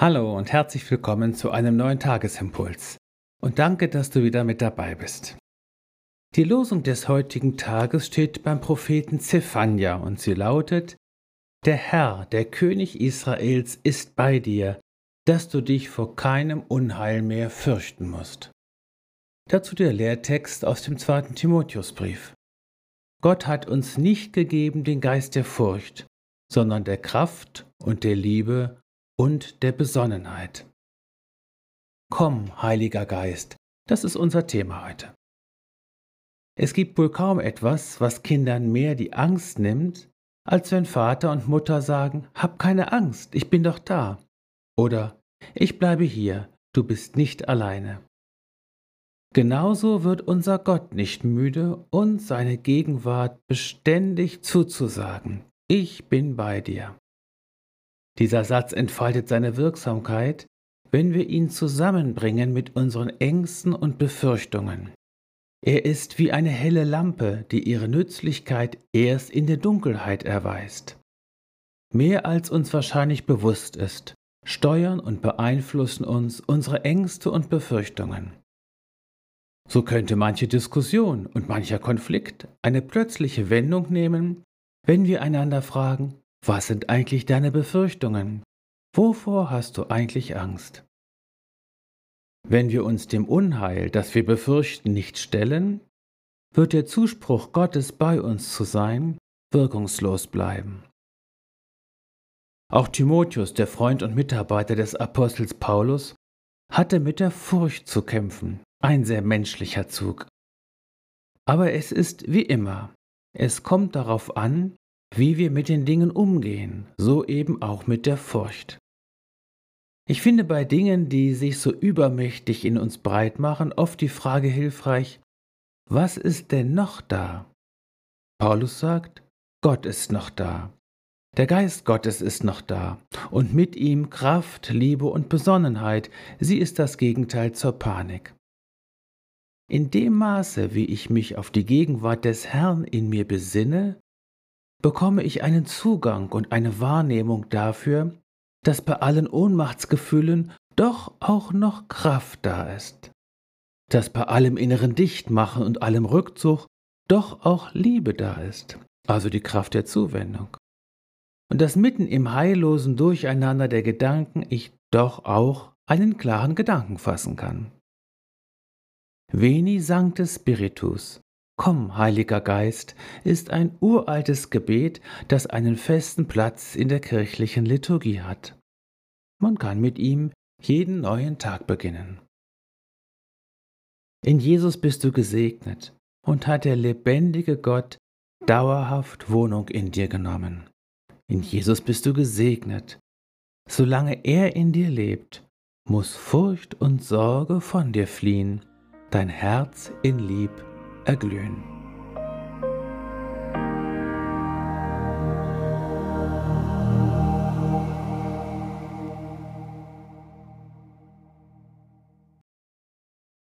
Hallo und herzlich willkommen zu einem neuen Tagesimpuls. Und danke, dass du wieder mit dabei bist. Die Losung des heutigen Tages steht beim Propheten Zephania und sie lautet: Der Herr, der König Israels, ist bei dir, dass du dich vor keinem Unheil mehr fürchten musst. Dazu der Lehrtext aus dem zweiten Timotheusbrief. Gott hat uns nicht gegeben den Geist der Furcht, sondern der Kraft und der Liebe und der Besonnenheit. Komm, Heiliger Geist, das ist unser Thema heute. Es gibt wohl kaum etwas, was Kindern mehr die Angst nimmt, als wenn Vater und Mutter sagen, Hab keine Angst, ich bin doch da. Oder Ich bleibe hier, du bist nicht alleine. Genauso wird unser Gott nicht müde, uns seine Gegenwart beständig zuzusagen. Ich bin bei dir. Dieser Satz entfaltet seine Wirksamkeit, wenn wir ihn zusammenbringen mit unseren Ängsten und Befürchtungen. Er ist wie eine helle Lampe, die ihre Nützlichkeit erst in der Dunkelheit erweist. Mehr als uns wahrscheinlich bewusst ist, steuern und beeinflussen uns unsere Ängste und Befürchtungen. So könnte manche Diskussion und mancher Konflikt eine plötzliche Wendung nehmen, wenn wir einander fragen, was sind eigentlich deine Befürchtungen? Wovor hast du eigentlich Angst? Wenn wir uns dem Unheil, das wir befürchten, nicht stellen, wird der Zuspruch Gottes bei uns zu sein, wirkungslos bleiben. Auch Timotheus, der Freund und Mitarbeiter des Apostels Paulus, hatte mit der Furcht zu kämpfen, ein sehr menschlicher Zug. Aber es ist wie immer, es kommt darauf an, wie wir mit den Dingen umgehen, so eben auch mit der Furcht. Ich finde bei Dingen, die sich so übermächtig in uns breit machen, oft die Frage hilfreich, was ist denn noch da? Paulus sagt, Gott ist noch da. Der Geist Gottes ist noch da und mit ihm Kraft, Liebe und Besonnenheit. Sie ist das Gegenteil zur Panik. In dem Maße, wie ich mich auf die Gegenwart des Herrn in mir besinne, bekomme ich einen Zugang und eine Wahrnehmung dafür, dass bei allen Ohnmachtsgefühlen doch auch noch Kraft da ist, dass bei allem inneren Dichtmachen und allem Rückzug doch auch Liebe da ist, also die Kraft der Zuwendung. Und dass mitten im heillosen Durcheinander der Gedanken ich doch auch einen klaren Gedanken fassen kann. Veni Sancte Spiritus, Komm, Heiliger Geist, ist ein uraltes Gebet, das einen festen Platz in der kirchlichen Liturgie hat. Man kann mit ihm jeden neuen Tag beginnen. In Jesus bist du gesegnet und hat der lebendige Gott dauerhaft Wohnung in dir genommen. In Jesus bist du gesegnet. Solange er in dir lebt, muss Furcht und Sorge von dir fliehen, dein Herz in Lieb Eglun